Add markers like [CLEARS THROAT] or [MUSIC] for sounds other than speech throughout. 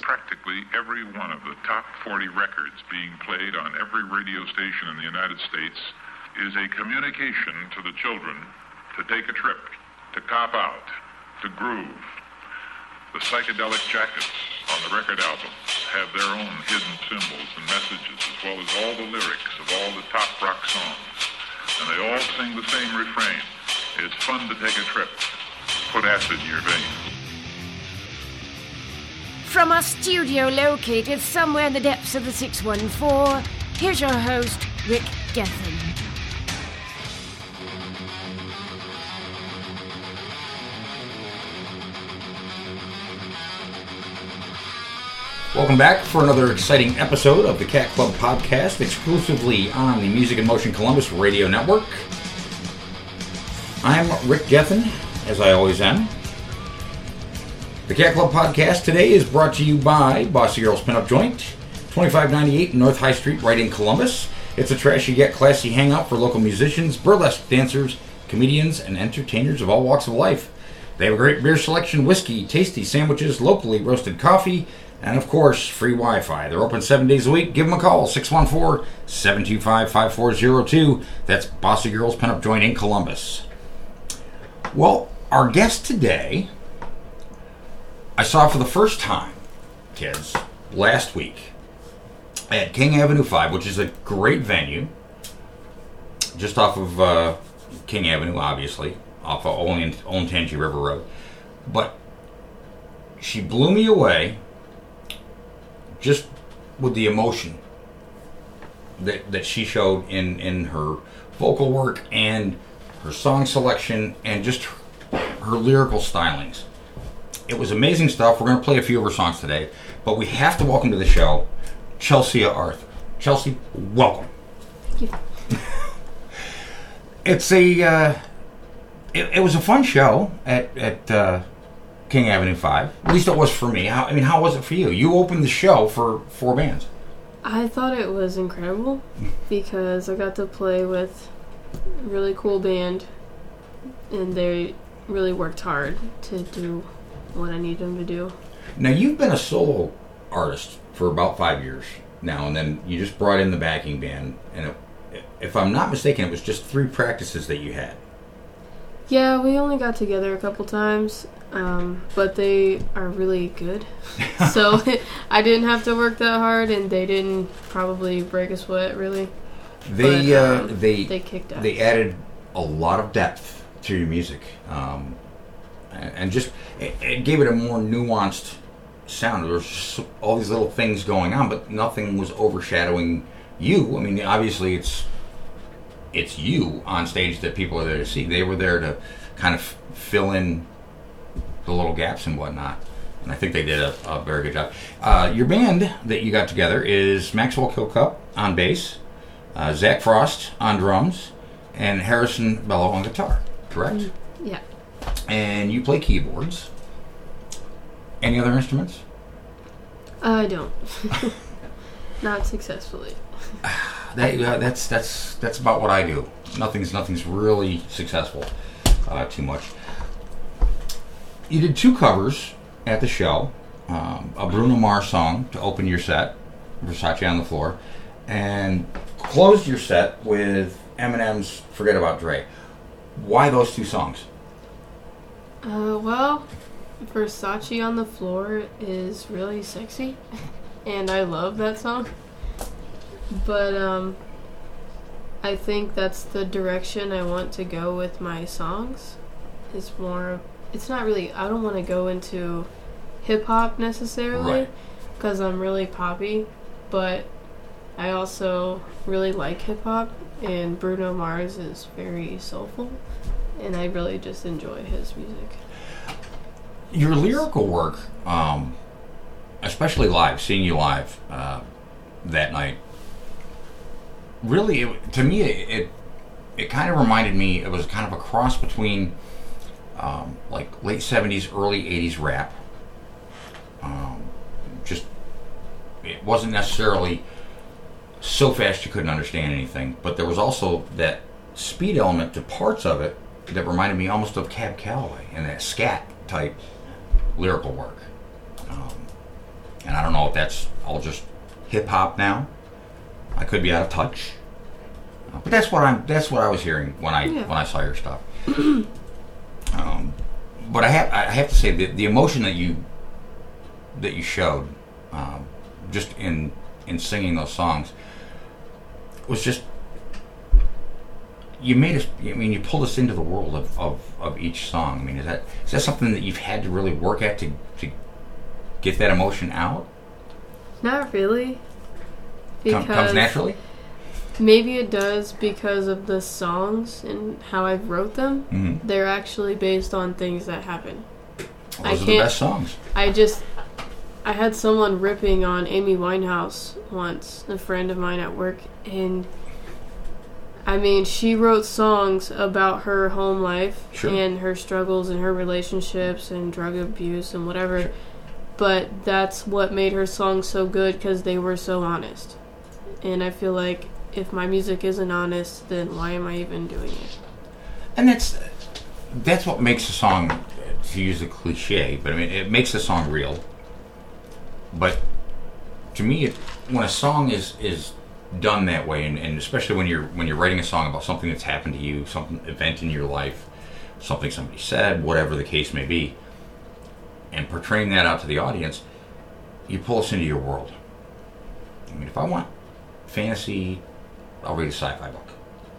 Practically every one of the top 40 records being played on every radio station in the United States is a communication to the children to take a trip, to cop out, to groove. The psychedelic jackets on the record album have their own hidden symbols and messages, as well as all the lyrics of all the top rock songs. And they all sing the same refrain. It's fun to take a trip. Put acid in your veins. From our studio located somewhere in the depths of the 614, here's your host, Rick Gethin. Welcome back for another exciting episode of the Cat Club podcast, exclusively on the Music in Motion Columbus Radio Network. I'm Rick Gethin, as I always am. The Cat Club podcast today is brought to you by Bossy Girls Pinup Joint, 2598 North High Street, right in Columbus. It's a trashy yet classy hangout for local musicians, burlesque dancers, comedians, and entertainers of all walks of life. They have a great beer selection, whiskey, tasty sandwiches, locally roasted coffee, and of course, free Wi Fi. They're open seven days a week. Give them a call, 614 725 5402. That's Bossy Girls Pinup Joint in Columbus. Well, our guest today, I saw for the first time, kids, last week at King Avenue 5, which is a great venue, just off of uh, King Avenue, obviously, off of Olentangy River Road. But she blew me away just with the emotion that, that she showed in, in her vocal work and her song selection and just her, lyrical stylings. It was amazing stuff. We're going to play a few of her songs today, but we have to welcome to the show Chelsea Arthur. Chelsea, welcome. Thank you. [LAUGHS] it's a uh, it, it, was a fun show at at uh, King Avenue Five. At least it was for me. How, I mean, how was it for you? You opened the show for four bands. I thought it was incredible because I got to play with a really cool band, and they really worked hard to do what I need them to do. Now you've been a solo artist for about five years now, and then you just brought in the backing band, and it, if I'm not mistaken, it was just three practices that you had. Yeah, we only got together a couple times, um, but they are really good. [LAUGHS] so [LAUGHS] I didn't have to work that hard, and they didn't probably break a sweat really. They But, uh, um, they they kicked ass. They added a lot of depth to your music, um, and, just it, it gave it a more nuanced sound. There was all these little things going on, but nothing was overshadowing you. I mean, obviously, it's it's you on stage that people are there to see. They were there to kind of fill in the little gaps and whatnot. And I think they did a, a very good job. Uh, your band that you got together is Maxwell Kilcup on bass, uh, Zach Frost on drums, and Harrison Bello on guitar, correct? yeah. And you play keyboards. Any other instruments? I don't. [LAUGHS] Not successfully. [SIGHS] That, uh, that's that's that's about what I do. Nothing's nothing's really successful uh, too much. You did two covers at the show, um, a Bruno Mars song to open your set, Versace on the floor, and closed your set with Eminem's "Forget About Dre." Why those two songs? Uh, well, Versace on the floor is really sexy, [LAUGHS] and I love that song. But um, I think that's the direction I want to go with my songs. It's more. It's not really. I don't want to go into hip hop necessarily, Right. because I'm really poppy, but I also really like hip hop, and Bruno Mars is very soulful, and I really just enjoy his music. your lyrical work, um, especially live, seeing you live uh, that night, really, it, to me, it, it it kind of reminded me. It was kind of a cross between um, like late seventies, early eighties rap. Um, just it wasn't necessarily so fast you couldn't understand anything, but there was also that speed element to parts of it that reminded me almost of Cab Calloway and that scat type lyrical work. Um, and I don't know if that's all just hip hop now. I could be out of touch, uh, but that's what I'm. That's what I was hearing when I Yeah. when I saw your stuff. [CLEARS THROAT] um, but I have I have to say that the emotion that you that you showed, um, just in in singing those songs, was just you made us. I mean, you pulled us into the world of, of, of each song. I mean, is that is that something that you've had to really work at to to get that emotion out? Not really. Come, comes naturally. Maybe it does because of the songs and how I wrote them. Mm-hmm. They're actually based on things that happen. I those are the best songs. I just I had someone ripping on Amy Winehouse once, a friend of mine at work, and I mean, she wrote songs about her home life Sure. and her struggles and her relationships and drug abuse and whatever. Sure. But that's what made her songs so good because they were so honest. And I feel like if my music isn't honest, then why am I even doing it? And that's that's what makes a song, to use a cliche, but I mean, it makes a song real. But to me, it, when a song is is done that way, and, and especially when you're when you're writing a song about something that's happened to you, some event in your life, something somebody said, whatever the case may be, and portraying that out to the audience, you pull us into your world. I mean, if I want fantasy, I'll read a sci-fi book.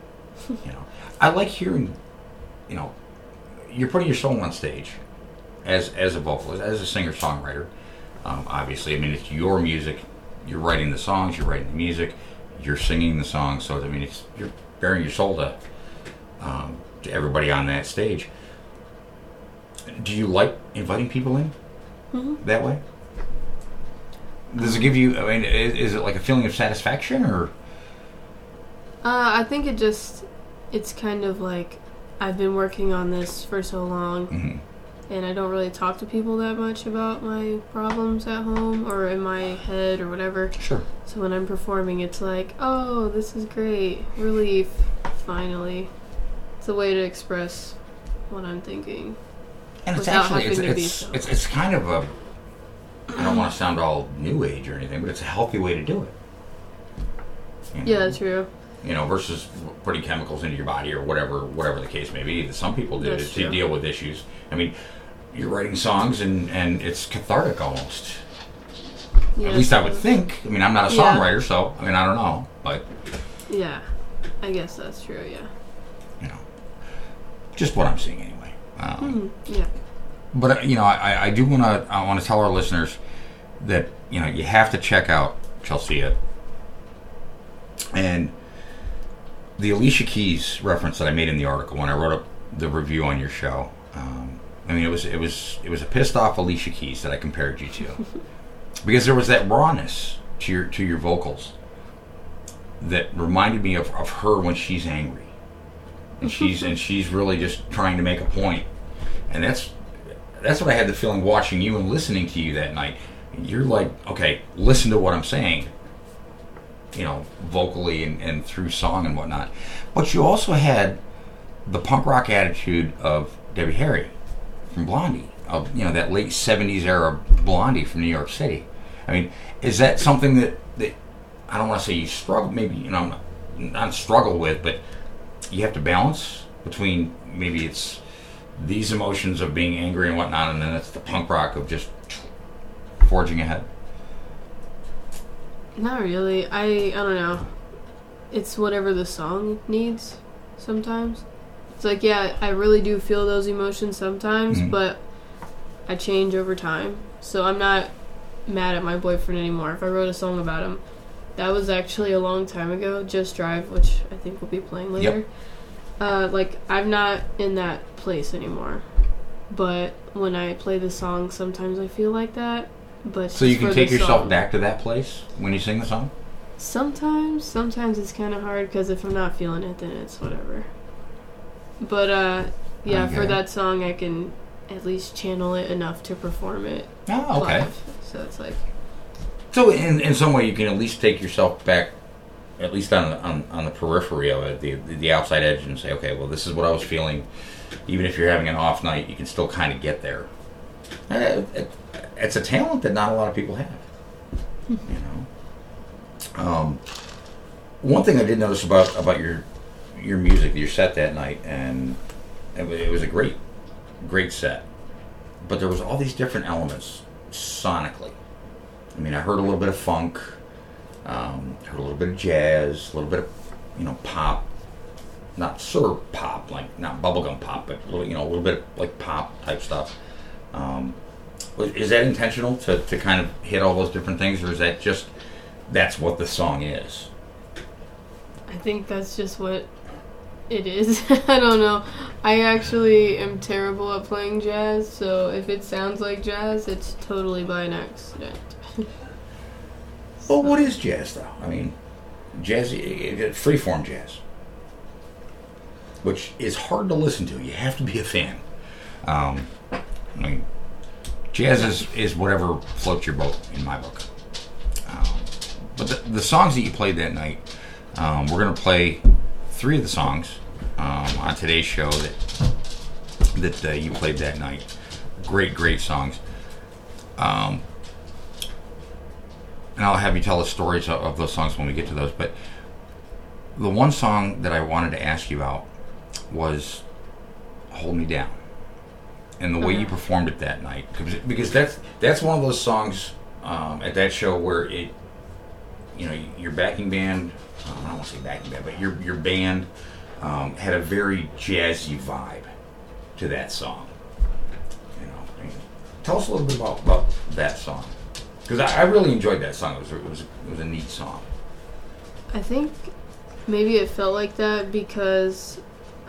[LAUGHS] you know, I like hearing, you know, you're putting your soul on stage as as a vocalist, as a singer songwriter. Um, obviously, I mean, it's your music. You're writing the songs. You're writing the music. You're singing the song. So I mean, it's you're bearing your soul to um, to everybody on that stage. Do you like inviting people in Mhm. that way? Does it give you? I mean, is, is it like a feeling of satisfaction or? Uh, I think it just, it's kind of like I've been working on this for so long, Mhm. And I don't really talk to people that much about my problems at home or in my head or whatever. Sure. So when I'm performing, it's like, oh, this is great, relief, finally. It's a way to express what I'm thinking. And it's actually it's having to be it's, so- it's it's kind of a I don't want to sound all new age or anything, but it's a healthy way to do it. You know? Yeah, true. You know, versus putting chemicals into your body or whatever whatever the case may be. That some people do That's to true. deal with issues. I mean, you're writing songs and and it's cathartic almost. Yeah, At least I would think. I mean, I'm not a Yeah. songwriter, so I mean, I don't know, but Yeah, I guess that's true. Yeah. you know, just what I'm seeing anyway. Um, Hmm. Yeah. But uh, you know, I, I do want to I want to tell our listeners that you know you have to check out Chelsea and the Alicia Keys reference that I made in the article when I wrote up the review on your show. Um, I mean, it was it was it was a pissed off Alicia Keys that I compared you to [LAUGHS] because there was that rawness to your to your vocals that reminded me of, of her when she's angry and she's and [LAUGHS] she's really just trying to make a point and that's that's what I had the feeling watching you and listening to you that night. You're like, okay, listen to what I'm saying, you know, vocally and, and through song and whatnot. But you also had the punk rock attitude of Debbie Harry from Blondie, of you know that late '70s era Blondie from New York City. I mean, is that something that that I don't want to say you struggle, maybe you know, not, struggle with, but you have to balance between maybe it's these emotions of being angry and whatnot, and then it's the punk rock of just forging ahead. Not really. I I don't know. It's whatever the song needs sometimes. It's like yeah, I really do feel those emotions sometimes, Mhm. but I change over time. So I'm not mad at my boyfriend anymore. If I wrote a song about him, that was actually a long time ago. Just Drive, which I think we'll be playing later. Uh, like I'm not in that place anymore. But when I play the song, sometimes I feel like that. But So you can take yourself song. back to that place when you sing the song. Sometimes, sometimes it's kind of hard because if I'm not feeling it, then it's whatever. But uh, yeah, for that song, I can at least channel it enough to perform it Oh, okay. live. So it's like, So in in some way, you can at least take yourself back at least on, on on the periphery of it, the the outside edge, and say, okay, well, this is what I was feeling. Even if you're having an off night, you can still kind of get there. Uh, it, it's a talent that not a lot of people have. You know. Um, one thing I did notice about about your your music, your set that night, and it, wa- it was a great great set. But there was all these different elements sonically. I mean, I heard a little bit of funk, um, heard a little bit of jazz, a little bit of you know pop, not syrup pop, like not bubblegum pop, but little, you know a little bit of, like pop type stuff. Um, is that intentional to, to kind of hit all those different things, or is that just that's what the song is? I think that's just what it is. [LAUGHS] I don't know. I actually am terrible at playing jazz, so if it sounds like jazz, it's totally by an accident. [LAUGHS] Well, what is jazz though? I mean, jazz, freeform jazz, which is hard to listen to. You have to be a fan. Um, I mean, jazz is, is whatever floats your boat in my book. Um, but the, the songs that you played that night, um, we're gonna play three of the songs um, on today's show that that uh, you played that night. Great, great songs. Um, and I'll have you tell the stories of, of those songs when we get to those. But the one song that I wanted to ask you about was "Hold Me Down," and the way you Uh-huh. performed it that night, because, because that's that's one of those songs um, at that show where it, you know, your backing band, I don't want to say backing band, but your your band um, had a very jazzy vibe to that song. You know, I mean, tell us a little bit about, about that song because I, I really enjoyed that song. It was, a- it was a, it was a neat song. I think maybe it felt like that because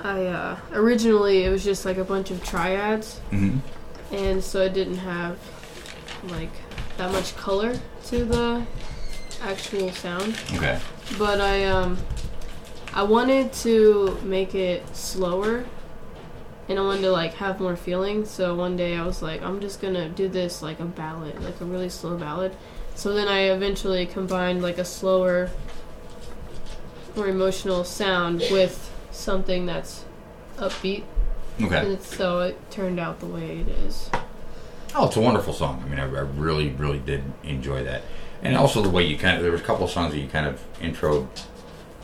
I uh, originally it was just like a bunch of triads, Mm-hmm. and so it didn't have like that much color to the actual sound. Okay. But I um I wanted to make it slower and I wanted to like have more feeling. So one day I was like, I'm just gonna do this like a ballad, like a really slow ballad. So then I eventually combined like a slower, more emotional sound with something that's upbeat. Okay. And so it turned out the way it is. Oh, it's a wonderful song. I mean, I, I really, really did enjoy that, and also the way you kind of there was a couple of songs that you kind of introed.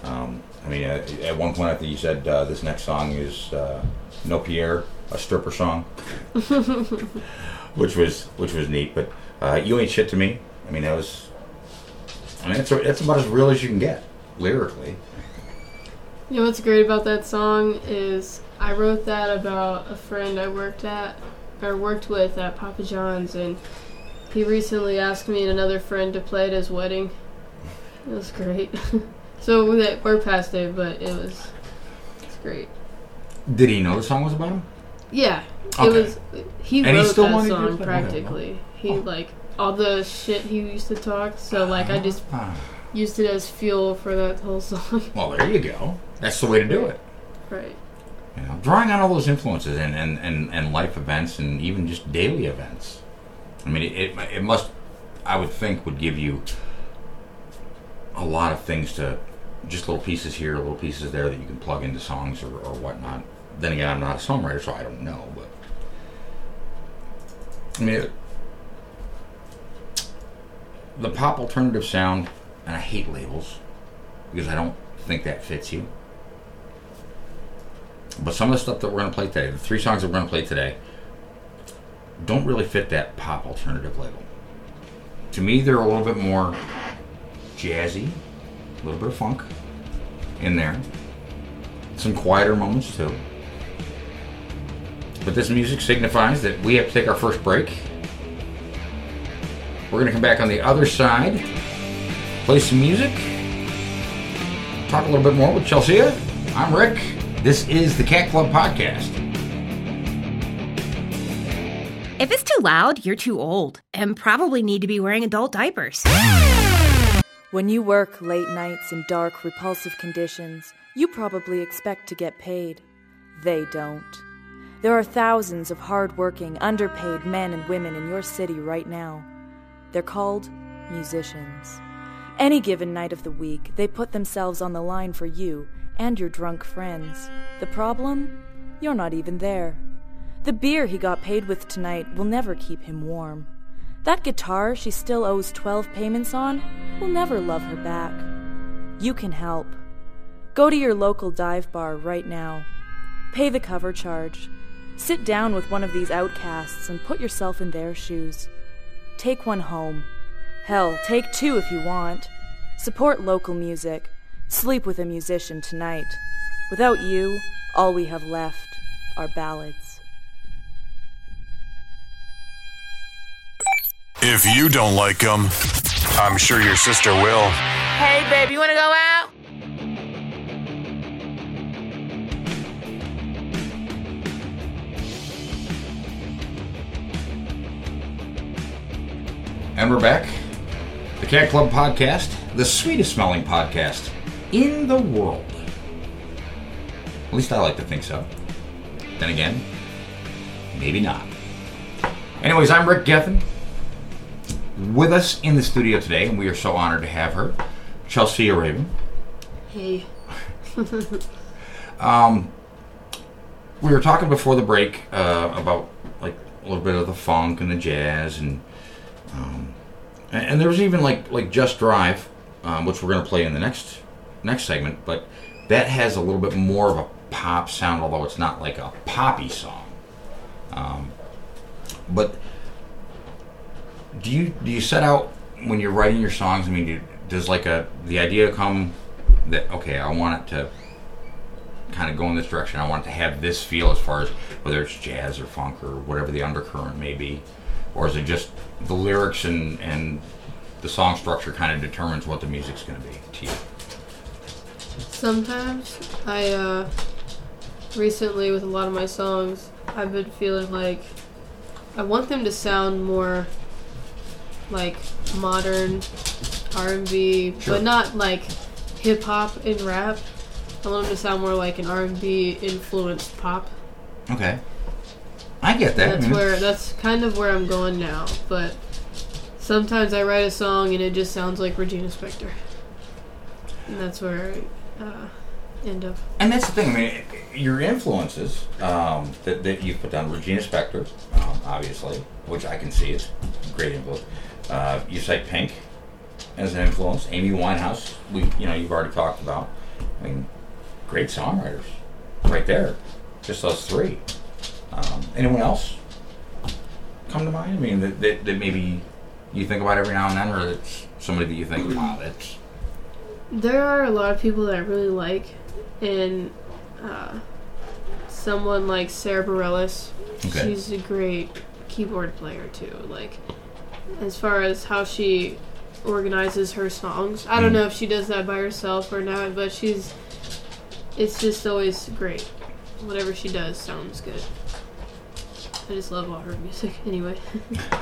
Um, I mean, uh, at one point I think you said uh, this next song is uh, "No Pierre," a stripper song, [LAUGHS] which was which was neat. But uh, "You Ain't Shit to Me." I mean, that was. I mean, that's that's about as real as you can get lyrically. You know what's great about that song is I wrote that about a friend I worked at or worked with at Papa John's and he recently asked me and another friend to play at his wedding. It was great. [LAUGHS] so we- we're past it, but it was it's great. Did he know the song was about him? Yeah, it was. He And he wrote still that song practically. He Oh. like all the shit he used to talk. So like I just Ah. used it as fuel for that whole [LAUGHS] song. Well, there you go. That's the way to do it. right. You know, drawing on all those influences and, and, and, and life events and even just daily events. I mean, it, it, it must, I would think, would give you a lot of things to, just little pieces here, little pieces there that you can plug into songs or, or whatnot. Then again, I'm not a songwriter, so I don't know, but. I mean, it, the pop alternative sound, and I hate labels because I don't think that fits you. But some of the stuff that we're going to play today, the three songs that we're going to play today, don't really fit that pop alternative label. To me, they're a little bit more jazzy, a little bit of funk in there, some quieter moments too. But this music signifies that we have to take our first break. We're going to come back on the other side, play some music, talk a little bit more with Chelsea. I'm Rick. This is the Cat Club Podcast. If it's too loud, you're too old and probably need to be wearing adult diapers. When you work late nights in dark, repulsive conditions, you probably expect to get paid. They don't. There are thousands of hardworking, underpaid men and women in your city right now. They're called musicians. Any given night of the week, they put themselves on the line for you and your drunk friends. The problem? You're not even there. The beer he got paid with tonight will never keep him warm. That guitar she still owes 12 payments on will never love her back. You can help. Go to your local dive bar right now. Pay the cover charge. Sit down with one of these outcasts and put yourself in their shoes. Take one home. Hell, take two if you want. Support local music. Sleep with a musician tonight. Without you, all we have left are ballads. If you don't like them, I'm sure your sister will. Hey, babe, you wanna go out? And we're back. The Cat Club Podcast, the sweetest smelling podcast in the world. At least I like to think so. Then again, maybe not. Anyways, I'm Rick Gethin. With us in the studio today, and we are so honored to have her, Chelsea Ravenn. Hey. [LAUGHS] um, we were talking before the break uh, about like a little bit of the funk and the jazz and um, and, and there was even like like Just Drive, um, which we're gonna play in the next next segment, but that has a little bit more of a pop sound, although it's not like a poppy song. Um, but do you do you set out when you're writing your songs? I mean, do, does like a the idea come that okay, I want it to kind of go in this direction. I want it to have this feel as far as whether it's jazz or funk or whatever the undercurrent may be, or is it just the lyrics and and the song structure kind of determines what the music's going to be to you? Sometimes I uh recently with a lot of my songs I've been feeling like I want them to sound more like modern R&B Sure. but not like hip hop and rap. I want them to sound more like an R&B influenced pop. Okay, I get that. That's mean, where that's kind of where I'm going now, but sometimes I write a song and it just sounds like Regina Spektor. And that's where I uh, end up. and that's the thing. I mean, your influences um, that, that you've put down, Regina Spektor, um, obviously, which I can see is great influence. Uh, you cite Pink as an influence. Amy Winehouse, we you know you've already talked about. I mean, great songwriters, right there. Just those three. Um, anyone else come to mind? I mean, that, that, that maybe you think about every now and then, or it's somebody that you think, wow, that's There are a lot of people that I really like, and uh, someone like Sara Bareilles. Okay. She's a great keyboard player too. Like, as far as how she organizes her songs, I don't Mm. know if she does that by herself or not, but she's. It's just always great. Whatever she does sounds good. I just love all her music. [LAUGHS] Anyway, [LAUGHS]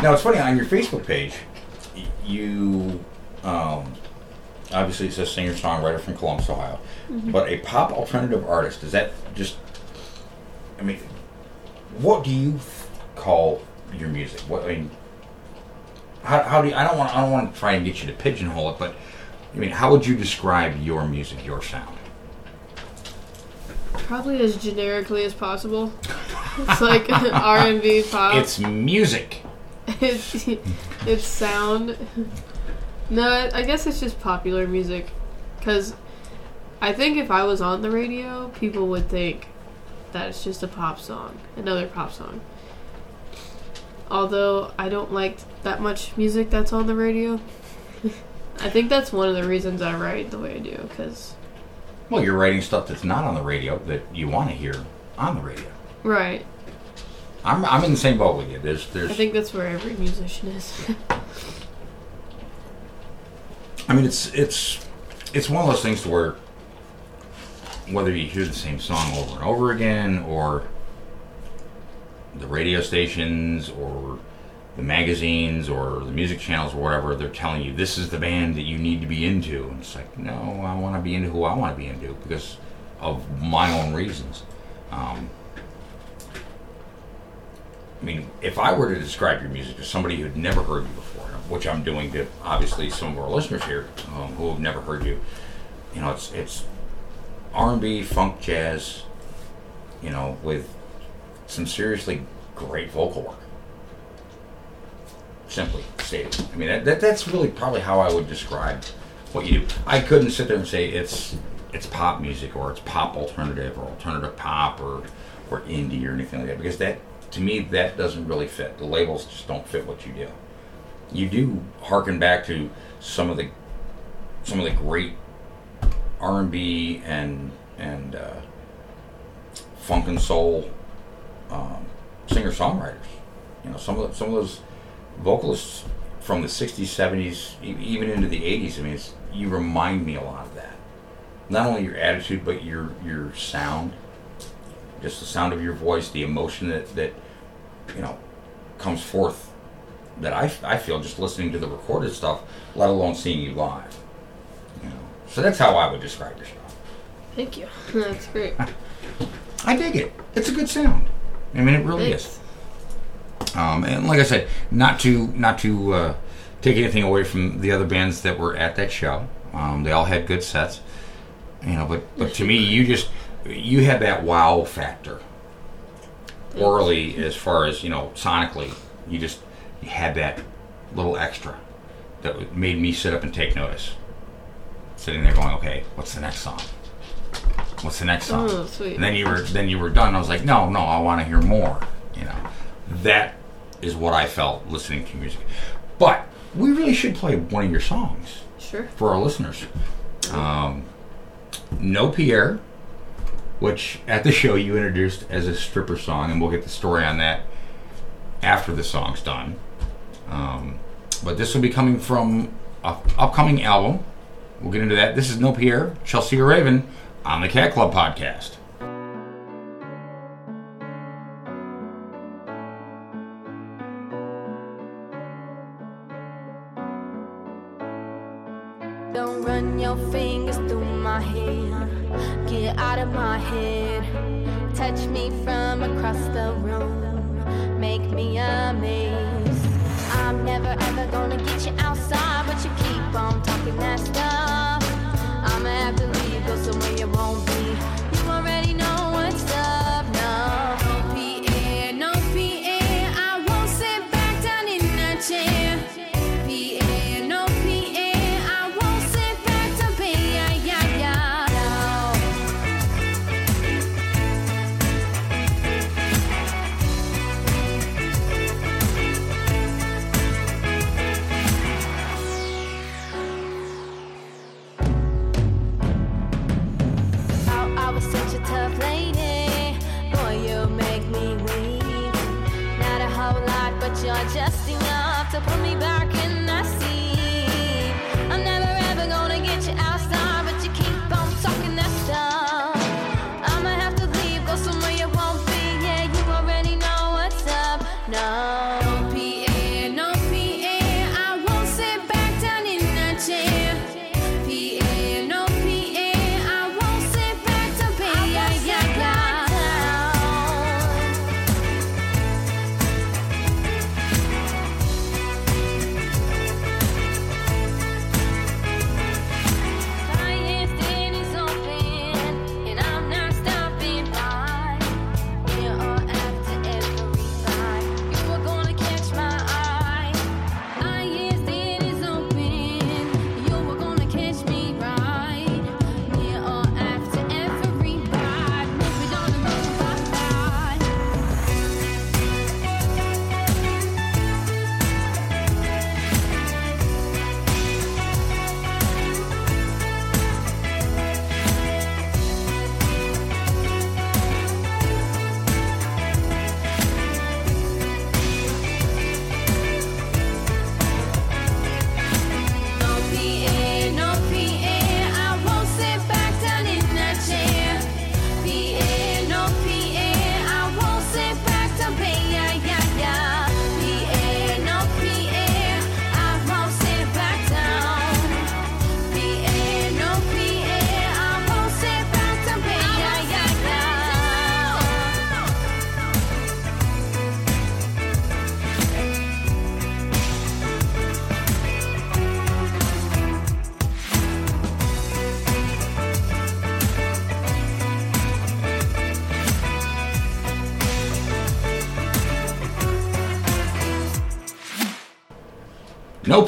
Now it's funny on your Facebook page, y- you um, obviously it says singer songwriter from Columbus, Ohio, but a pop alternative artist. Is that just? I mean, what do you f- call your music? What I mean, how, how do you, I don't want I don't want to try and get you to pigeonhole it, but I mean, how would you describe your music, your sound? probably as generically as possible. It's like [LAUGHS] R and B pop. It's music. it's it's sound. No, I I guess it's just popular music, because I think if I was on the radio, people would think that it's just a pop song, another pop song. Although I don't like that much music that's on the radio. [LAUGHS] I think that's one of the reasons I write the way I do, because Well, you're writing stuff that's not on the radio that you want to hear on the radio. right. I'm, I'm in the same boat with you. There's there's I think that's where every musician is. [LAUGHS] I mean, it's it's it's one of those things to where whether you hear the same song over and over again, or the radio stations, or the magazines, or the music channels, or whatever, they're telling you this is the band that you need to be into. And it's like, no, I want to be into who I want to be into because of my own reasons. Um, I mean, if I were to describe your music to somebody who'd never heard you before, which I'm doing to obviously some of our listeners here um, who have never heard you, you know, it's it's R&B, funk, jazz, you know, with some seriously great vocal work. Simply stated. I mean, that, that, that's really probably how I would describe what you do. I couldn't sit there and say it's it's pop music or it's pop alternative or alternative pop or or indie or anything like that because that to me that doesn't really fit. The labels just don't fit what you do. You do harken back to some of the some of the great R and B and and uh, funk and soul um, singer songwriters. You know, some of some of those vocalists from the '60s, '70s, e- even into the '80s. I mean, it's, you remind me a lot of that. Not only your attitude, but your your sound, just the sound of your voice, the emotion that that you know comes forth. That I, I feel just listening to the recorded stuff, let alone seeing you live. You know, so that's how I would describe your stuff. Thank you. [LAUGHS] That's great. [LAUGHS] I dig it. It's a good sound. I mean, it really Thanks. is. Um, and like I said, not to not to uh, take anything away from the other bands that were at that show. Um, they all had good sets, you know. But but to me, [LAUGHS] you just you had that wow factor. Orally, as far as you know, sonically, you just you had that little extra that made me sit up and take notice. Sitting there going, okay, what's the next song? What's the next song? Oh, sweet. And then you were then you were done. I was like, no, no, I want to hear more. You know, that is what I felt listening to music. But we really should play one of your songs Sure. for our listeners. Um, no Pierre, which at the show you introduced as a stripper song, and we'll get the story on that after the song's done. Um, but this will be coming from an upcoming album. We'll get into that. This is No Pierre, Chelsea Ravenn on the Cat Club podcast. Don't run your fingers through my hair. Get out of my head. Touch me from across the room. Make me amazed. I'm never ever gonna get you outside, but you keep on talking that stuff.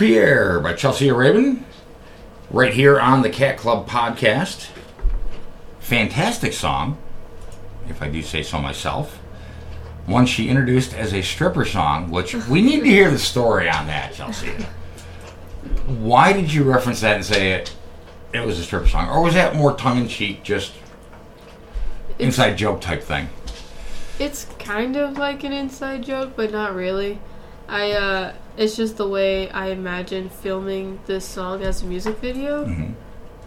Pierre by Chelsea Ravenn, right here on the Cat Club podcast. Fantastic song, if I do say so myself. One she introduced as a stripper song, which we need to hear the story on that, Chelsea. Why did you reference that and say it? It was a stripper song, or was that more tongue in cheek, just inside joke type thing? It's kind of like an inside joke, but not really. I uh it's just the way I imagine filming this song as a music video. Mhm.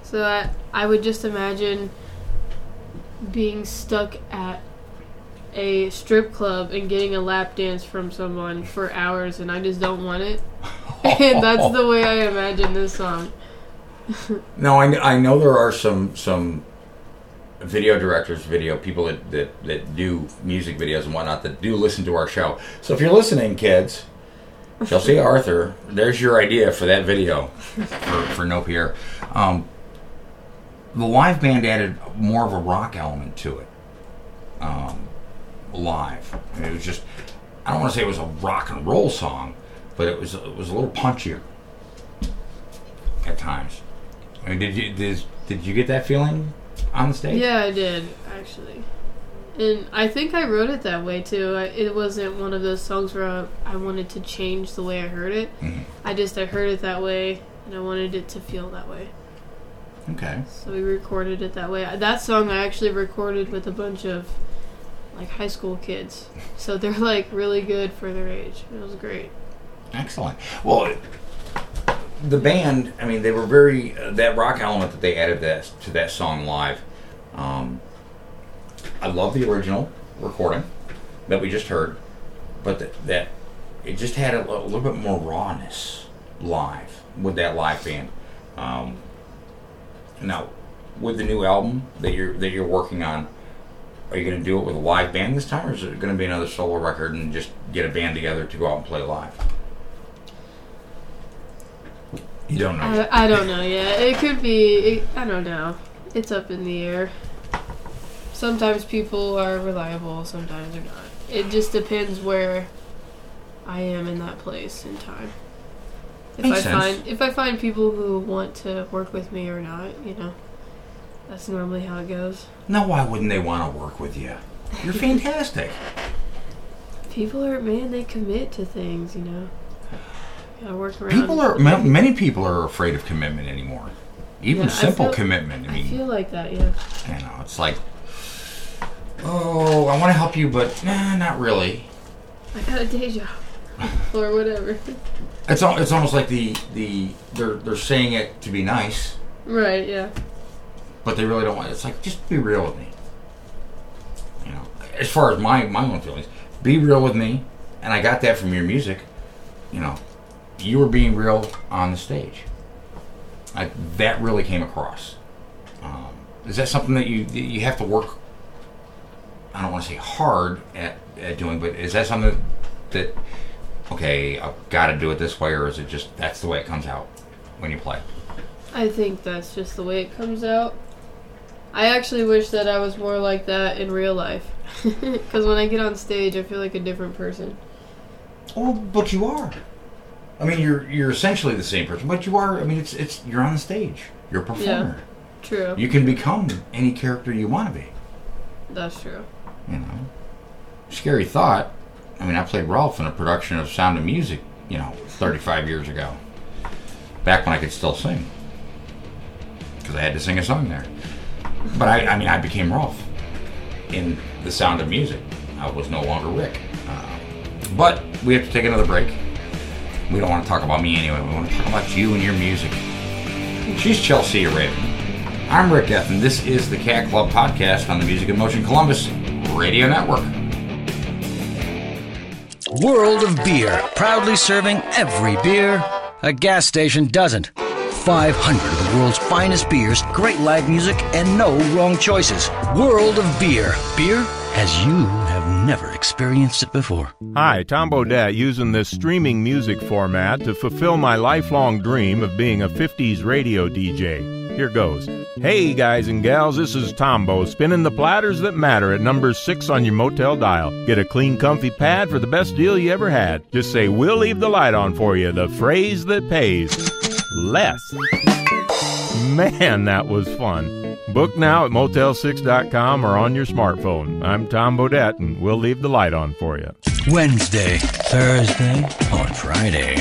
So I I would just imagine being stuck at a strip club and getting a lap dance from someone for hours and I just don't want it. [LAUGHS] and that's the way I imagine this song. [LAUGHS] Now I, I know there are some some video directors, video people that, that that do music videos and whatnot that do listen to our show. So if you're listening, kids, Chelsea Arthur, there's your idea for that video for, for No Pierre. Um, the live band added more of a rock element to it. Um, live, it was just I don't want to say it was a rock and roll song, but it was it was a little punchier at times. I mean, did you did, did you get that feeling on the stage? Yeah, I did actually, and I think I wrote it that way too. I, it wasn't one of those songs where I, I wanted to change the way I heard it. Mhm. I just I heard it that way, and I wanted it to feel that way. Okay. So we recorded it that way. That song I actually recorded with a bunch of like high school kids, so [LAUGHS] they're like really good for their age. It was great. Excellent. Well, the band, I mean, they were very uh, that rock element that they added that to that song live. Um, I love the original recording that we just heard, but that, that it just had a, a little bit more rawness live with that live band. Um, now, with the new album that you're that you're working on, are you going to do it with a live band this time, or is it going to be another solo record and just get a band together to go out and play live? You don't know. I, I don't know yet. It could be. It, I don't know. It's up in the air. Sometimes people are reliable. Sometimes they're not. It just depends where I am in that place in time. If Makes I sense. find if I find people who want to work with me or not, you know, that's normally how it goes. Now, why wouldn't they want to work with you? You're fantastic. People are man, they commit to things, you know. Gotta work around. People are ma- many people are afraid of commitment anymore. Even Yeah, I simple feel- commitment. I I mean, feel like that, yeah. you know, it's like, oh, I want to help you, but nah, not really. I got a day job or whatever. [LAUGHS] It's al- it's almost like the the they're they're saying it to be nice, right, yeah. but they really don't want. It's like just be real with me. You know, as far as my my own feelings, be real with me, and I got that from your music. You know, you were being real on the stage. I, that really came across. Um, is that something that you that you have to work? I don't want to say hard at, at doing, but is that something that okay, I've got to do it this way, or is it just that's the way it comes out when you play? I think that's just the way it comes out. I actually wish that I was more like that in real life. [LAUGHS] Because when I get on stage, I feel like a different person. Oh, but you are. I mean, you're you're essentially the same person, but you are. I mean, it's it's you're on the stage. You're a performer. True. You can become any character you want to be. That's true. You know, scary thought. I mean, I played Rolf in a production of Sound of Music. You know, 35 years ago. Back when I could still sing, because I had to sing a song there. But I, I mean, I became Rolf in The Sound of Music. I was no longer Rick. Uh, but we have to take another break. We don't want to talk about me anyway. We want to talk about you and your music. She's Chelsea Ravenn. I'm Rick and this is the Cat Club podcast on the Music in Motion Columbus Radio Network. World of Beer, proudly serving every beer a gas station doesn't. 500 of the world's finest beers, great live music, and no wrong choices. World of Beer. Beer as you never experienced it before. Hi, Tom Bodett using this streaming music format to fulfill my lifelong dream of being a 50s radio DJ. Here goes. Hey, guys and gals, this is Tombo spinning the platters that matter at number six on your motel dial. Get a clean, comfy pad for the best deal you ever had. Just say, We'll leave the light on for you, the phrase that pays. Less. Man, that was fun. Book now at motel6.com or on your smartphone. I'm Tom Bodett, and we'll leave the light on for you. Wednesday, Thursday, on Friday.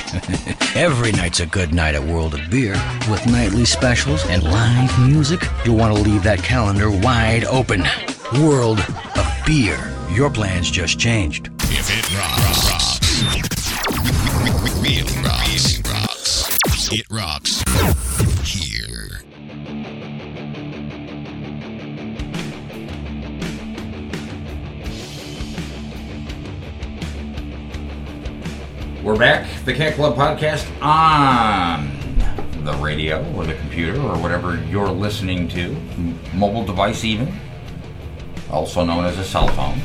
[LAUGHS] Every night's a good night at World of Beer. With nightly specials and live music, you'll want to leave that calendar wide open. World of Beer. Your plans just changed. If it rocks, really rocks, it rocks here. We're back, the Cat Club podcast on the radio or the computer or whatever you're listening to, mobile device even, also known as a cell phone.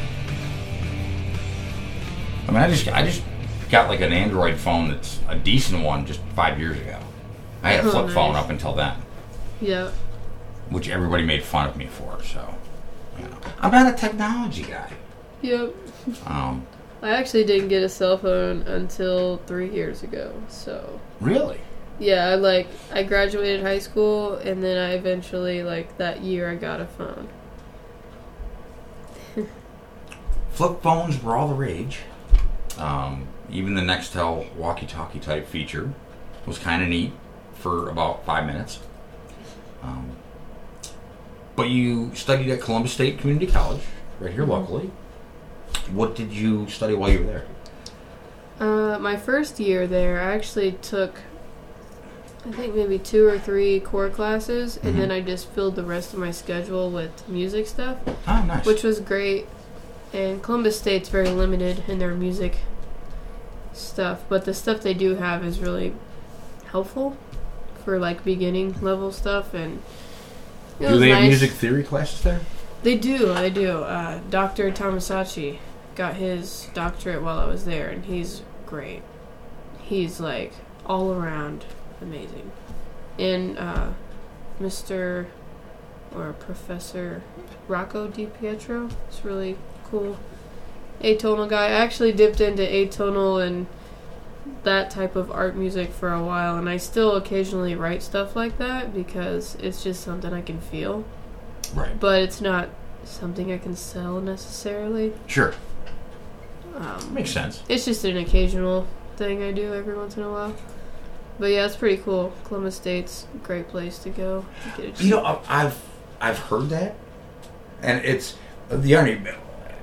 I mean, I just I just got like an Android phone that's a decent one just five years ago. I had a Oh, flip phone up until then, Yeah. which everybody made fun of me for. So, you know, I'm not a technology guy. Yep. Um, I actually didn't get a cell phone until three years ago. So really? yeah, I like I graduated high school and then I eventually like that year I got a phone. [LAUGHS] Flip phones were all the rage. Um, even the Nextel walkie-talkie type feature was kind of neat for about five minutes. Um, but you studied at Columbus State Community College, right here locally. What did you study while you were there? Uh, my first year there, I actually took, I think maybe two or three core classes, and Mhm. then I just filled the rest of my schedule with music stuff, Oh, nice. which was great. And Columbus State's very limited in their music stuff, but the stuff they do have is really helpful for like beginning level stuff. And do they have music theory classes there? They do, they do. Uh, Dr. Tamasachi got his doctorate while I was there, and he's great. He's like all around amazing. And uh, Mr. or Professor Rocco Di Pietro is really cool. Atonal guy. I actually dipped into atonal and that type of art music for a while, and I still occasionally write stuff like that because it's just something I can feel Right. but it's not something I can sell necessarily. Sure. Um, Makes sense. it's just an occasional thing I do every once in a while. But yeah, it's pretty cool. Columbus State's a great place to go. To get a You know, I- I've I've heard that, and it's the only.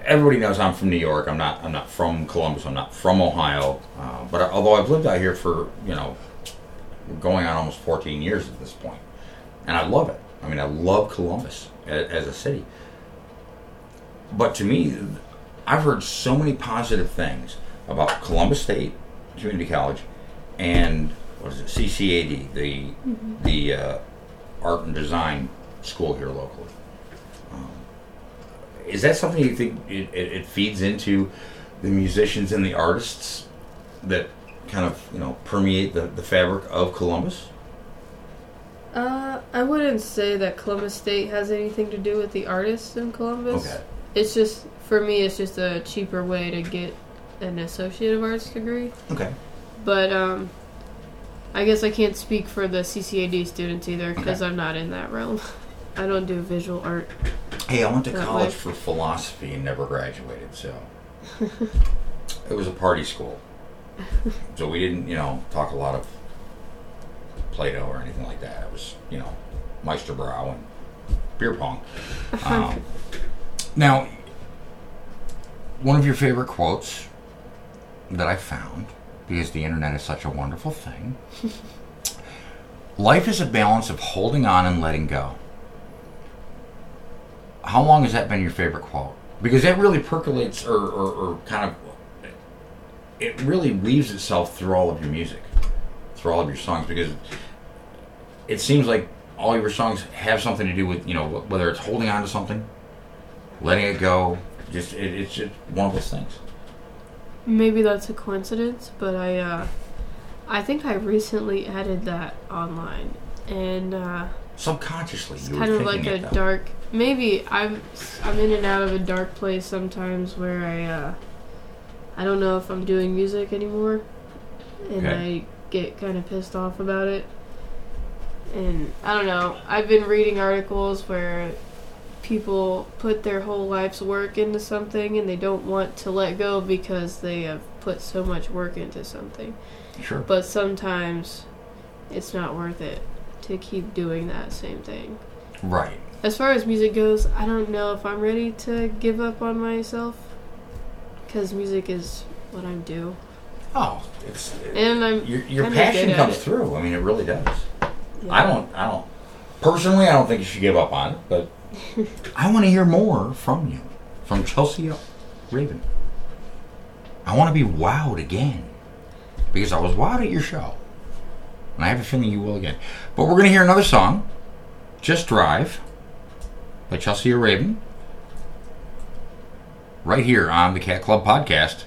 Everybody knows I'm from New York. I'm not. I'm not from Columbus. I'm not from Ohio. Uh, but although I've lived out here for you know, going on almost 14 years at this point, and I love it. I mean, I love Columbus as, as a city. But to me, I've heard so many positive things about Columbus State Community College and what is it, CCAD, the the uh, art and design school here locally. Um, is that something you think it, it, it feeds into the musicians and the artists that kind of you know permeate the, the fabric of Columbus? Uh, I wouldn't say that Columbus State has anything to do with the artists in Columbus. Okay. It's just for me, it's just a cheaper way to get an associate of arts degree. Okay. But um, I guess I can't speak for the CCAD students either because Okay. I'm not in that realm. [LAUGHS] I don't do visual art. Hey, I went to college way. for philosophy and never graduated, so [LAUGHS] it was a party school. So we didn't, you know, talk a lot of Plato or anything like that. It was, you know, Meister Brau and beer pong. [LAUGHS] Um, now, one of your favorite quotes that I found, because the internet is such a wonderful thing. Life is a balance of holding on and letting go. How long has that been your favorite quote? Because that really percolates or, or, or kind of it really weaves itself through all of your music, through all of your songs, because it seems like all your songs have something to do with you know whether it's holding on to something, letting it go. Just it, it's just one of those things. Maybe that's a coincidence, but I uh, I think I recently added that online, and uh, subconsciously you kind of like a though. dark maybe i'm i'm in and out of a dark place sometimes where i uh i don't know if i'm doing music anymore and Okay. i get kind of pissed off about it and i don't know i've been reading articles where people put their whole life's work into something and they don't want to let go because they have put so much work into something Sure. but sometimes it's not worth it to keep doing that same thing Right. as far as music goes, I don't know if I'm ready to give up on myself because music is what I do. Oh, it's And I'm your, your passion comes through. I mean, it really does. Yeah. I don't. I don't. Personally, I don't think you should give up on it, but [LAUGHS] I want to hear more from you, from Chelsea Ravenn. I want to be wowed again because I was wowed at your show, and I have a feeling you will again. But we're gonna hear another song, "Just Drive," by Chelsea Ravenn, right here on the Cat Club podcast.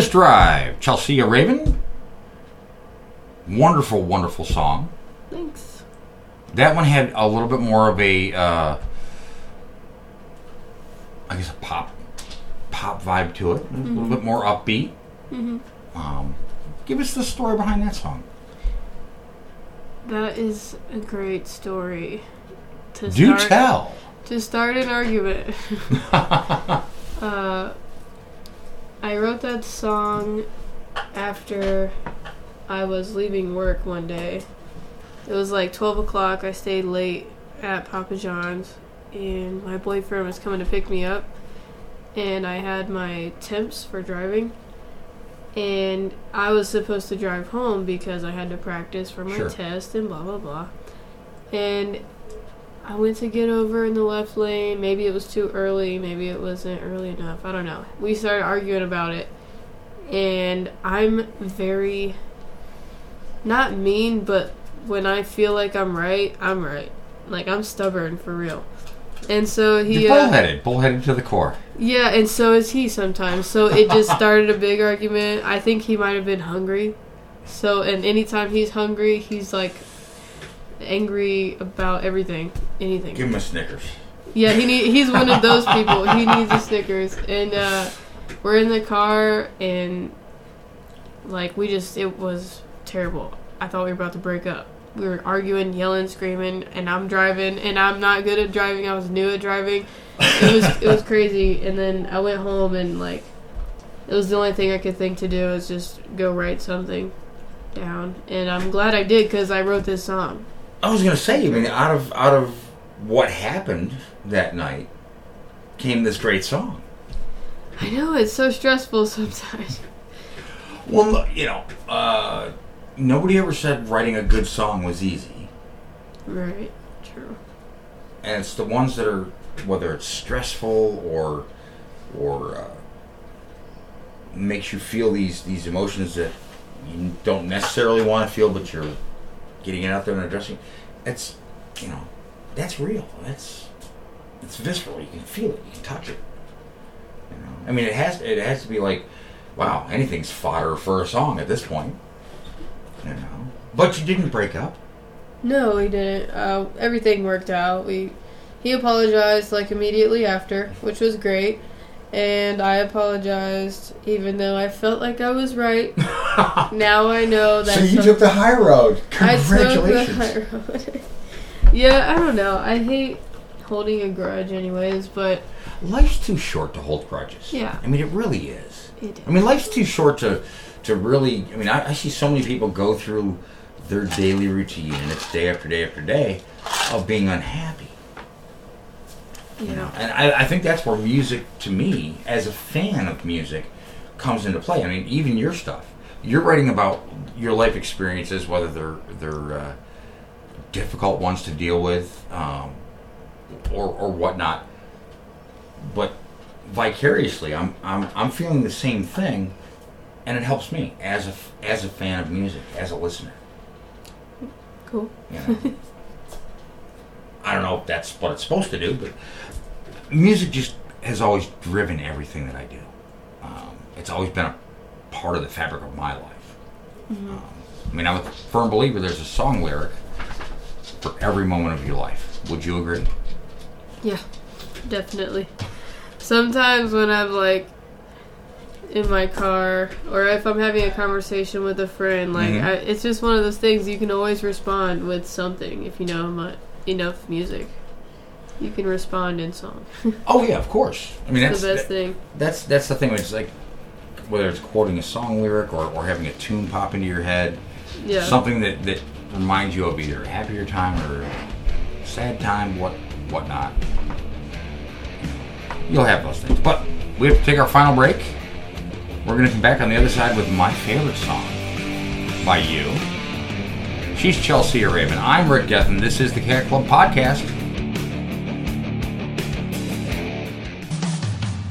Just drive, drive. Just Drive, Chelsea Ravenn. Wonderful, wonderful song. Thanks. That one had a little bit more of a, uh, I guess, a pop, pop vibe to it. A little Mhm. bit more upbeat. hmm Um, give us the story behind that song. That is a great story. To Do start, tell. To start an argument. [LAUGHS] [LAUGHS] uh, I wrote that song after I was leaving work one day. It was like 12 o'clock. I stayed late at Papa John's, and my boyfriend was coming to pick me up. And I had my temps for driving. And I was supposed to drive home because I had to practice for my Sure. test and blah, blah, blah. And I went to get over in the left lane. Maybe it was too early. Maybe it wasn't early enough. I don't know. We started arguing about it. And I'm very, not mean, but when I feel like I'm right, I'm right. Like, I'm stubborn for real. And so he. You're uh, bullheaded, bullheaded to the core. yeah, and so is he sometimes. So it just [LAUGHS] started a big argument. I think he might have been hungry. So, and anytime he's hungry, he's like angry about everything, anything. Give him a Snickers. Yeah, he need, he's one of those [LAUGHS] people. He needs a Snickers. And uh, we're in the car, and like we just, it was terrible. I thought we were about to break up. We were arguing, yelling, screaming, and I'm driving, and I'm not good at driving. I was new at driving. It was it was crazy. And then I went home, and like it was the only thing I could think to do is just go write something down. And I'm glad I did because I wrote this song. I was gonna say, I mean, out of out of what happened that night came this great song. I know it's so stressful sometimes. Well, look, you know, uh, nobody ever said writing a good song was easy, Right. True. and it's the ones that are whether it's stressful or or uh, makes you feel these these emotions that you don't necessarily want to feel, but you're getting it out there and addressing. It's you know, that's real. That's it's visceral. You can feel it. You can touch it. You know, I mean, it has it has to be like, wow, anything's fodder for a song at this point. You know, but you didn't break up. No, we didn't. Uh, everything worked out. We he apologized like immediately after, which was great, and I apologized even though I felt like I was right. [LAUGHS] now I know that. So you took the high road. Congratulations. I took the high road. yeah, I don't know. I hate holding a grudge, anyways, but Life's too short to hold grudges. Yeah. I mean, it really is. It I mean, life's too short to to really. I mean, I, I see so many people go through their daily routine, and it's day after day after day of being unhappy. You know, and I, I think that's where music, to me, as a fan of music, comes into play. I mean, even your stuff, you're writing about your life experiences, whether they're they're uh, difficult ones to deal with, um, or or whatnot. But vicariously, I'm I'm I'm feeling the same thing, and it helps me as a as a fan of music, as a listener. cool. You know. [LAUGHS] I don't know if that's what it's supposed to do, but music just has always driven everything that I do. Um, it's always been a part of the fabric of my life. Um, I mean, I'm a firm believer there's a song lyric for every moment of your life. Would you agree? Yeah, definitely. Sometimes when I'm like in my car or if I'm having a conversation with a friend, like Mhm. I, it's just one of those things you can always respond with something if you know mu- enough music. You can respond in song. [LAUGHS] Oh yeah, of course. I mean, that's the best thing. That's that's the thing. It's like whether it's quoting a song lyric or, or having a tune pop into your head, Yeah. something that, that reminds you of either a happier time or sad time, what whatnot. You'll have those things. But we have to take our final break. We're gonna come back on the other side with my favorite song by you. She's Chelsea Ravenn. I'm Rick Gethin. This is the Cat Club Podcast.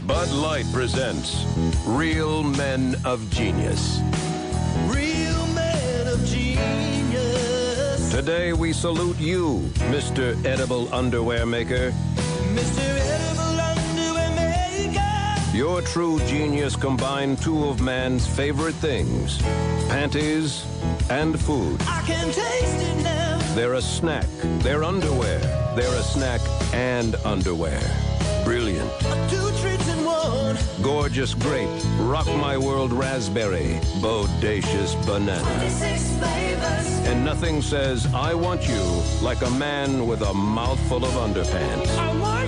Bud Light presents Real Men of Genius. Real men of genius. Today we salute you, Mr. Edible Underwear Maker. Mr. Edible Underwear Maker. You're a true genius combined two of man's favorite things panties and food. I can taste it now. They're a snack, they're underwear. They're a snack and underwear. Brilliant. Two treats in one. Gorgeous grape, rock my world raspberry, bodacious banana. And nothing says, I want you, like a man with a mouthful of underpants.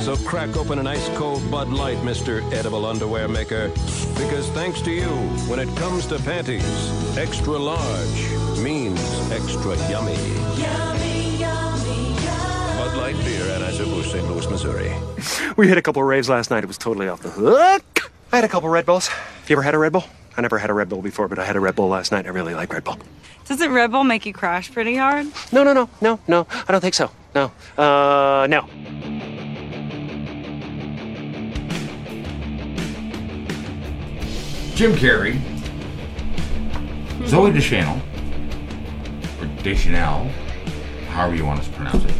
So crack open an ice cold Bud Light, Mr. Edible Underwear Maker. Because thanks to you, when it comes to panties, extra large means extra yummy. Yummy, yummy, yummy. Bud Light Beer, Anheuser-Busch, St. Louis, Missouri. We hit a couple of raves last night. It was totally off the hook. I had a couple Red Bulls. Have you ever had a Red Bull? I never had a Red Bull before, but I had a Red Bull last night. I really like Red Bull. Doesn't Red Bull make you crash pretty hard? No, no, no, no, no. I don't think so. No. Uh, no. Jim Carrey, Zooey Deschanel, or Deschanel, however you want to pronounce it,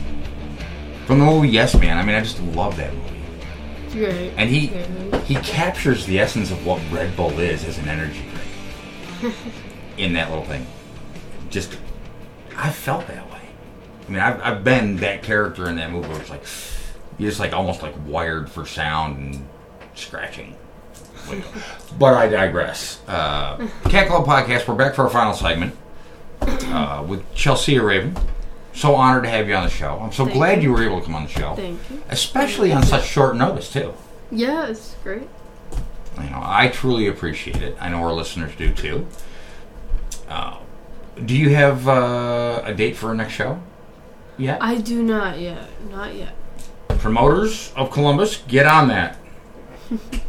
from the movie Yes Man. I mean, I just love that movie. Great. And he he captures the essence of what Red Bull is as an energy drink [LAUGHS] in that little thing. Just, I felt that way. I mean, I've, I've been that character in that movie where it's like, you're just like almost like wired for sound and scratching. [LAUGHS] But I digress. Uh, Cat Club Podcast, we're back for our final segment uh, with Chelsea Ravenn. So honored to have you on the show. I'm so Thank glad you. you were able to come on the show. Thank you. Especially on such short notice, too. Yeah, it's great. You know, I truly appreciate it. I know our listeners do too. Uh, do you have uh, a date for our next show? Yeah. I do not yet. Not yet. Promoters of Columbus, get on that. [LAUGHS]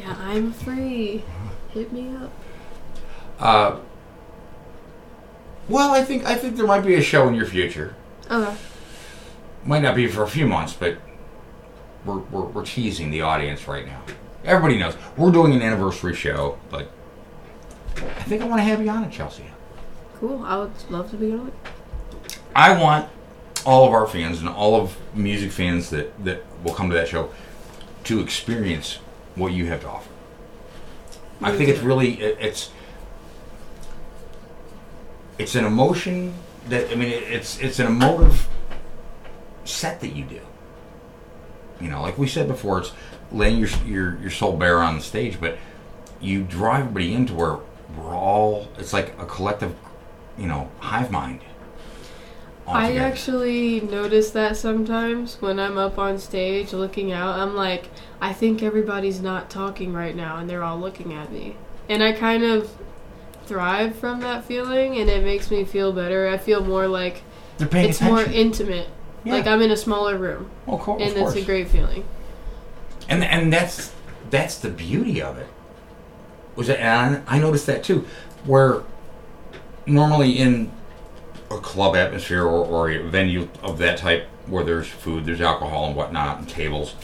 Yeah, I'm free. Hit me up. Uh, well, I think I think there might be a show in your future. Okay. Might not be for a few months, but we're, we're, we're teasing the audience right now. Everybody knows we're doing an anniversary show, but I think I want to have you on it, Chelsea. Cool. I would love to be on it. I want all of our fans and all of music fans that, that will come to that show to experience what you have to offer. I think it's really it, it's it's an emotion that I mean it, it's it's an emotive set that you do. You know, like we said before, it's laying your your your soul bare on the stage, but you draw everybody into where we're all it's like a collective, you know, hive mind. I actually notice that sometimes when I'm up on stage looking out. I'm like, I think everybody's not talking right now and they're all looking at me. And I kind of thrive from that feeling and it makes me feel better. I feel more like They're paying it's more intimate. Yeah. Like I'm in a smaller room. Well, of course- and it's a great feeling. and and that's that's the beauty of it. Was it? And I noticed that too, where normally in a club atmosphere or, or a venue of that type, where there's food, there's alcohol and whatnot, and tables,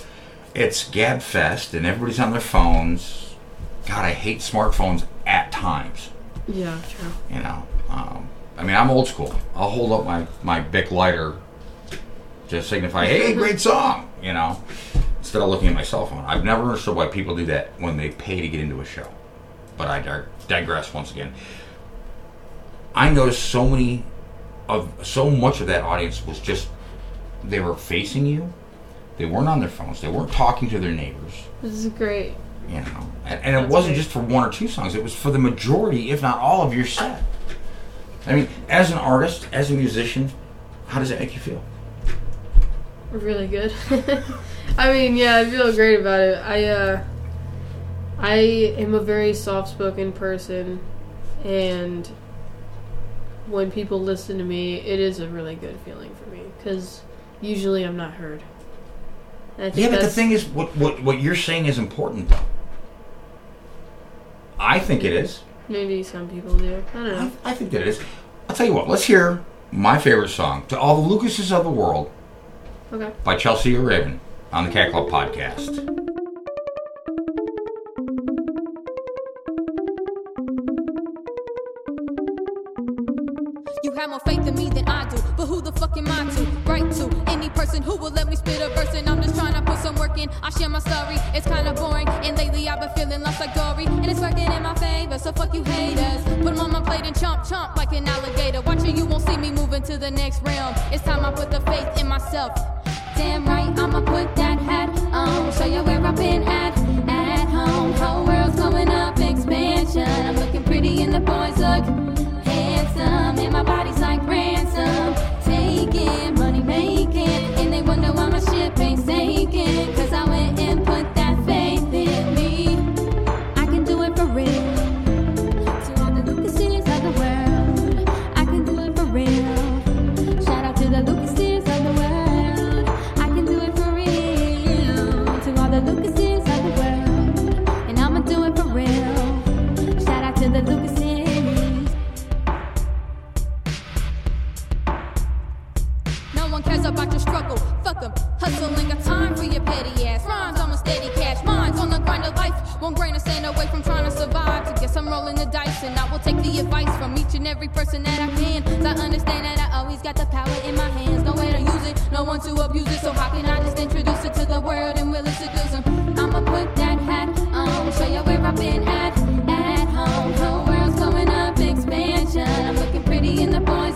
it's gab fest, and everybody's on their phones. God, I hate smartphones at times. Yeah, true. You know, um, I mean, I'm old school. I'll hold up my my Bic lighter to signify, "Hey, [LAUGHS] great song," you know, instead of looking at my cell phone. I've never understood why people do that when they pay to get into a show. But I digress once again. I noticed so many of so much of that audience was just they were facing you. They weren't on their phones. They weren't talking to their neighbors. This is great. You know, and, and it wasn't great. just for one or two songs. It was for the majority, if not all, of your set. I mean, as an artist, as a musician, how does that make you feel? Really good. [LAUGHS] I mean, yeah, I feel great about it. I uh I am a very soft-spoken person and when people listen to me, it is a really good feeling for me cuz usually I'm not heard. Yeah, but the thing is, what, what what you're saying is important, though. I think it is. maybe some people do. I don't know. I think that it is. I'll tell you what. Let's hear my favorite song to all the Lucases of the world Okay. by Chelsea Ravenn on the Cat Club podcast. Have more faith in me than I do, but who the fuck am I to write to any person who will let me spit a verse? And I'm just trying to put some work in. I share my story, it's kinda boring. And lately I've been feeling lost like Dory. And it's working in my favor, so fuck you haters. Put 'em on my plate and chomp chomp like an alligator. Watching you won't see me moving to the next realm. It's time I put the faith in myself. Damn right, I'ma put that hat on. Show you where I've been at. At home, whole world's going up, expansion. I'm looking pretty and the boys look handsome. And my body's. Taking, money making. And they wonder why my ship ain't sinking. Cares about your struggle. Fuck 'em. Hustle ain't got time for your petty ass. Rhymes on a steady cash. Mine's on the grind of life. One grain of sand away from trying to survive. To guess I'm rolling the dice. And I will take the advice from each and every person that I can. So I understand that I always got the power in my hands. No way to use it, no one to abuse it. So how can I just introduce it to the world and will it seduce 'em? I'ma put that hat on. Show you where I've been at. At home. Whole world's going up. Expansion. I'm looking pretty and the boys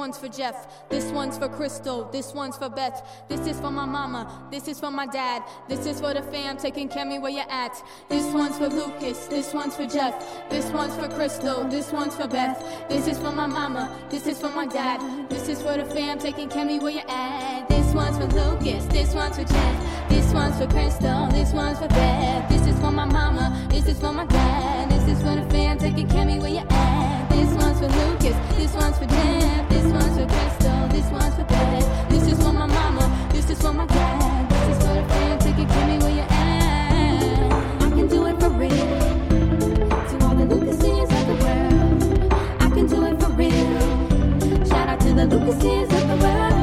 one's for Jeff. This one's for Crystal. This one's for Beth. This is for my mama. This is for my dad. This is for the fam taking care of me where you at. This one's for Lucas. This one's for Jeff. This one's for Crystal. This one's for Beth. This is for my mama. This is for my dad. This is for the fam taking care of me where you at. This one's for Lucas. This one's for Jeff. This one's for Crystal. This one's for Beth. This is for my mama. This is for my dad. This is for the fam taking care of me where you at. This one's for Lucas. This one's for Jeff. This one's for Crystal. This one's for Beth. This is for my mama. This is for my dad. This is for the of me where you at. I can do it for real. To all the of the world. I can do it for real. Shout out to the Lucases of the world.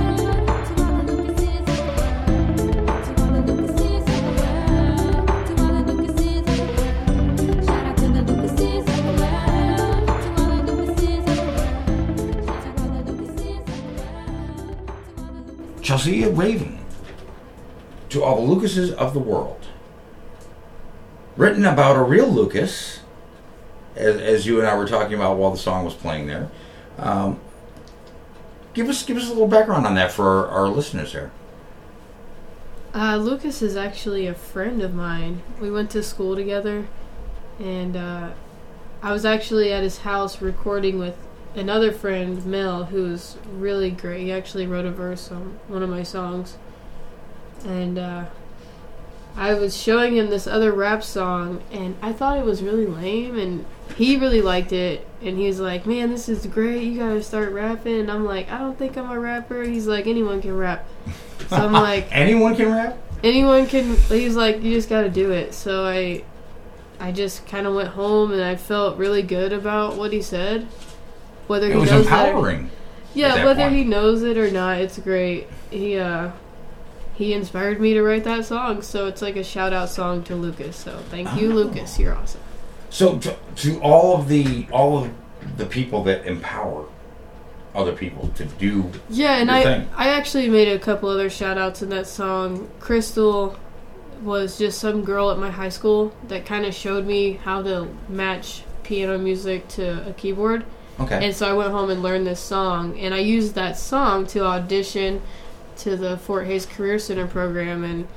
World. Chelsea Ravenn. To all the Lucases of the world. Written about a real Lucas, as, as you and I were talking about while the song was playing there. Um, give us give us a little background on that for our, our listeners there. Uh, Lucas is actually a friend of mine. We went to school together, and uh, I was actually at his house recording with another friend, Mel, who's really great. He actually wrote a verse on one of my songs, and uh, I was showing him this other rap song, and I thought it was really lame, and he really liked it, and he was like, "Man, this is great. You gotta start rapping." And I'm like, "I don't think I'm a rapper." He's like, "Anyone can rap." So I'm [LAUGHS] like, Anyone can rap? anyone can he's like you just got to do it so i i just kind of went home and i felt really good about what he said whether It he was knows that or- empowering. at yeah that whether point. he knows it or not it's great he uh he inspired me to write that song so it's like a shout out song to lucas so thank you Oh. lucas you're awesome So to, to all of the all of the people that empower other people to do Yeah, and I thing. I actually made a couple other shout outs in that song. Crystal was just some girl at my high school that kind of showed me how to match piano music to a keyboard. Okay. And so I went home and learned this song, and I used that song to audition to the Fort Hayes Career Center program. And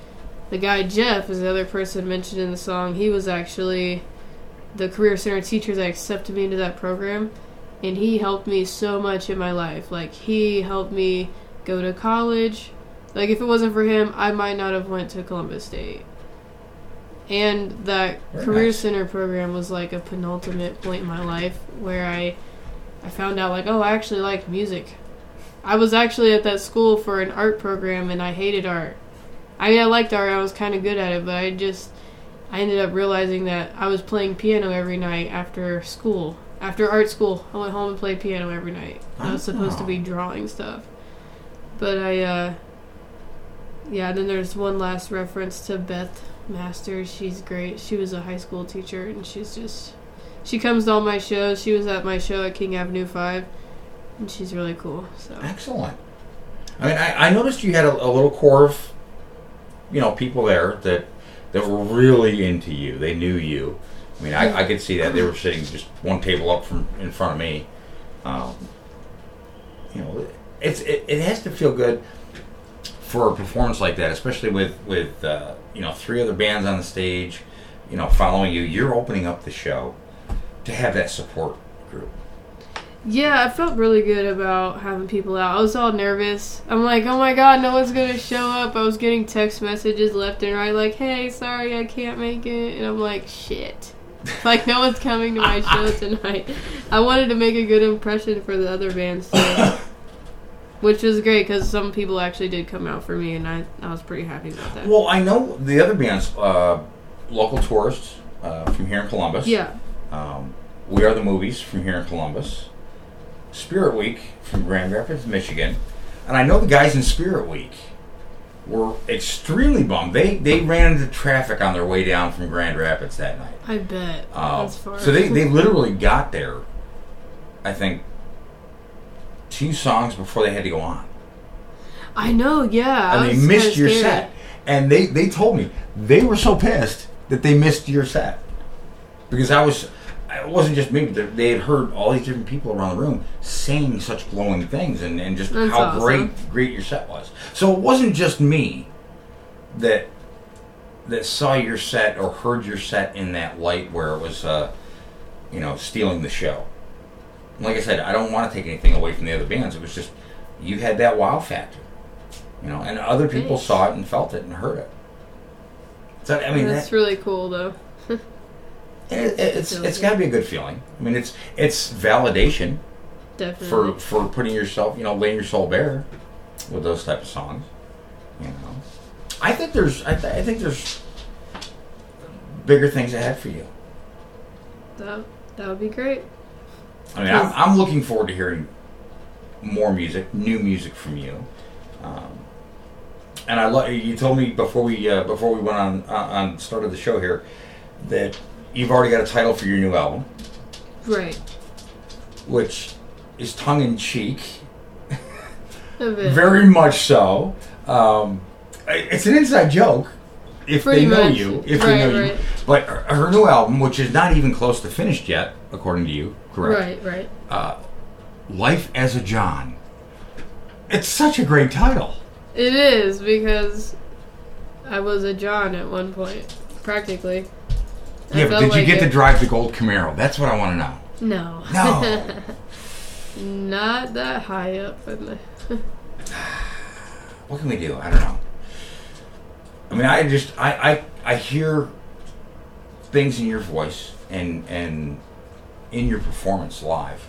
the guy Jeff is the other person mentioned in the song. He was actually the Career Center teacher that accepted me into that program, and he helped me so much in my life. Like he helped me go to college. Like if it wasn't for him, I might not have went to Columbus State. And that Very Career nice. Center program was like a penultimate point in my life where I I found out like, oh, I actually like music. I was actually at that school for an art program and I hated art. I mean, I liked art. I was kind of good at it, but I just I ended up realizing that I was playing piano every night after school. After art school, I went home and played piano every night. I was supposed to be drawing stuff, but I uh yeah. Then there's one last reference to Beth Masters. She's great. She was a high school teacher, and she's just she comes to all my shows. She was at my show at King Avenue Five, and she's really cool. So Excellent. I mean, I, I noticed you had a, a little core of, you know, people there that that were really into you. They knew you. I mean, I, I could see that they were sitting just one table up from in front of me. Um, you know, it's it, it has to feel good for a performance like that, especially with with uh, you know three other bands on the stage, you know, following you. You're opening up the show to have that support group. Yeah, I felt really good about having people out. I was all nervous. I'm like, oh my god, no one's gonna show up. I was getting text messages left and right, like, hey, sorry, I can't make it. And I'm like, shit. [LAUGHS] Like, no one's coming to my show tonight. I wanted to make a good impression for the other bands, too. [COUGHS] Which was great because some people actually did come out for me, and I, I was pretty happy about that. Well, I know the other bands, uh, local tourists uh, from here in Columbus. Yeah. Um, we are the movies from here in Columbus. Spirit Week from Grand Rapids, Michigan, and I know the guys in Spirit Week were extremely bummed. They they ran into traffic on their way down from Grand Rapids that night. I bet. Uh, That's far. [LAUGHS] so they, they literally got there, I think, two songs before they had to go on. I know, yeah. and I they missed your scared. set. And they, they told me they were so pissed that they missed your set because I was it wasn't just me, but they- had heard all these different people around the room saying such glowing things and, and just That's how awesome. great great your set was. So it wasn't just me that that saw your set or heard your set in that light where it was uh, you know stealing the show. Like I said, I don't want to take anything away from the other bands. It was just you had that wow factor, you know, and other people Thanks. saw it and felt it and heard it. So I mean, That's that, really cool, though. It, it's it's got to be a good feeling. I mean, it's it's validation Definitely. for for putting yourself, you know, laying your soul bare with those type of songs. You know, I think there's I, th- I think there's bigger things ahead for you. That, that would be great. I mean, I'm, I'm looking forward to hearing more music, new music from you. Um, and I love you told me before we uh, before we went on uh, on started the show here that you've already got a title for your new album, Right. which is tongue in cheek, A bit. very much so. Um, I- it's an inside joke if Pretty they know much. you, if Right, they know you. right. But her, her new album, which is not even close to finished yet, according to you, correct? Right, right. uh, Life as a John. It's such a great title. It is because I was a John at one point, practically. Yeah, but did you get to drive the gold Camaro? That's what I want to know. No. No. [LAUGHS] Not that high up in the. [SIGHS] What can we do? I don't know. I mean, I just I I, I hear things in your voice and and in your performance live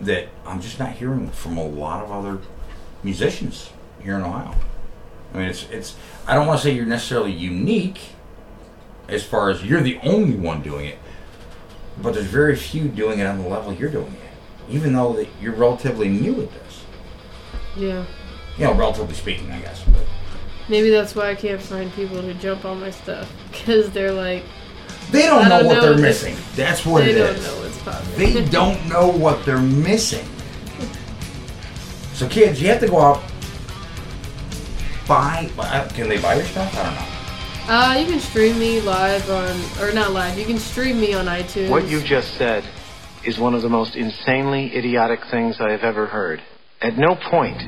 that I'm just not hearing from a lot of other musicians here in Ohio. I mean, it's it's I don't want to say you're necessarily unique as far as you're the only one doing it, but there's very few doing it on the level you're doing it, even though that you're relatively new at this. Yeah. You know, relatively speaking, I guess. But Maybe that's why I can't find people to jump on my stuff [LAUGHS] because they're like. They don't know what they're if missing. it's- That's what they don't know what's popular. They [LAUGHS] don't know what they're missing. So, kids, you have to go out. Buy. Can they buy your stuff? I don't know. Uh, you can stream me live on, or not live. You can stream me on iTunes. What you just said is one of the most insanely idiotic things I have ever heard. At no point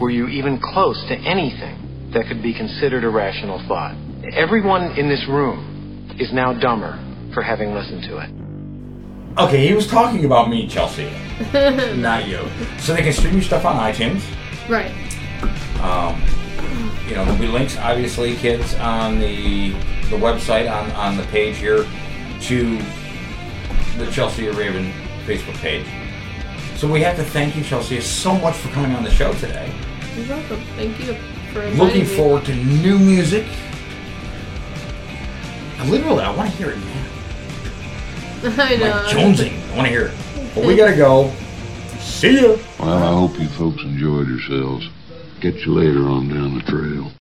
were you even close to anything that could be considered a rational thought. Everyone in this room is now dumber for having listened to it. Okay, he was talking about me, Chelsea, [LAUGHS] not you. So they can stream your stuff on iTunes. Right. Um, you know, there'll be links, obviously, kids, on the the website on on the page here to the Chelsea Ravenn Facebook page. So we have to thank you, Chelsea, so much for coming on the show today. You're welcome. Thank you. for inviting Looking me. forward to new music. I literally, I want to hear it now. [LAUGHS] I know. Like jonesing. I want to hear it. But we gotta go. See ya. Well, I hope you folks enjoyed yourselves. Catch you later on down the trail.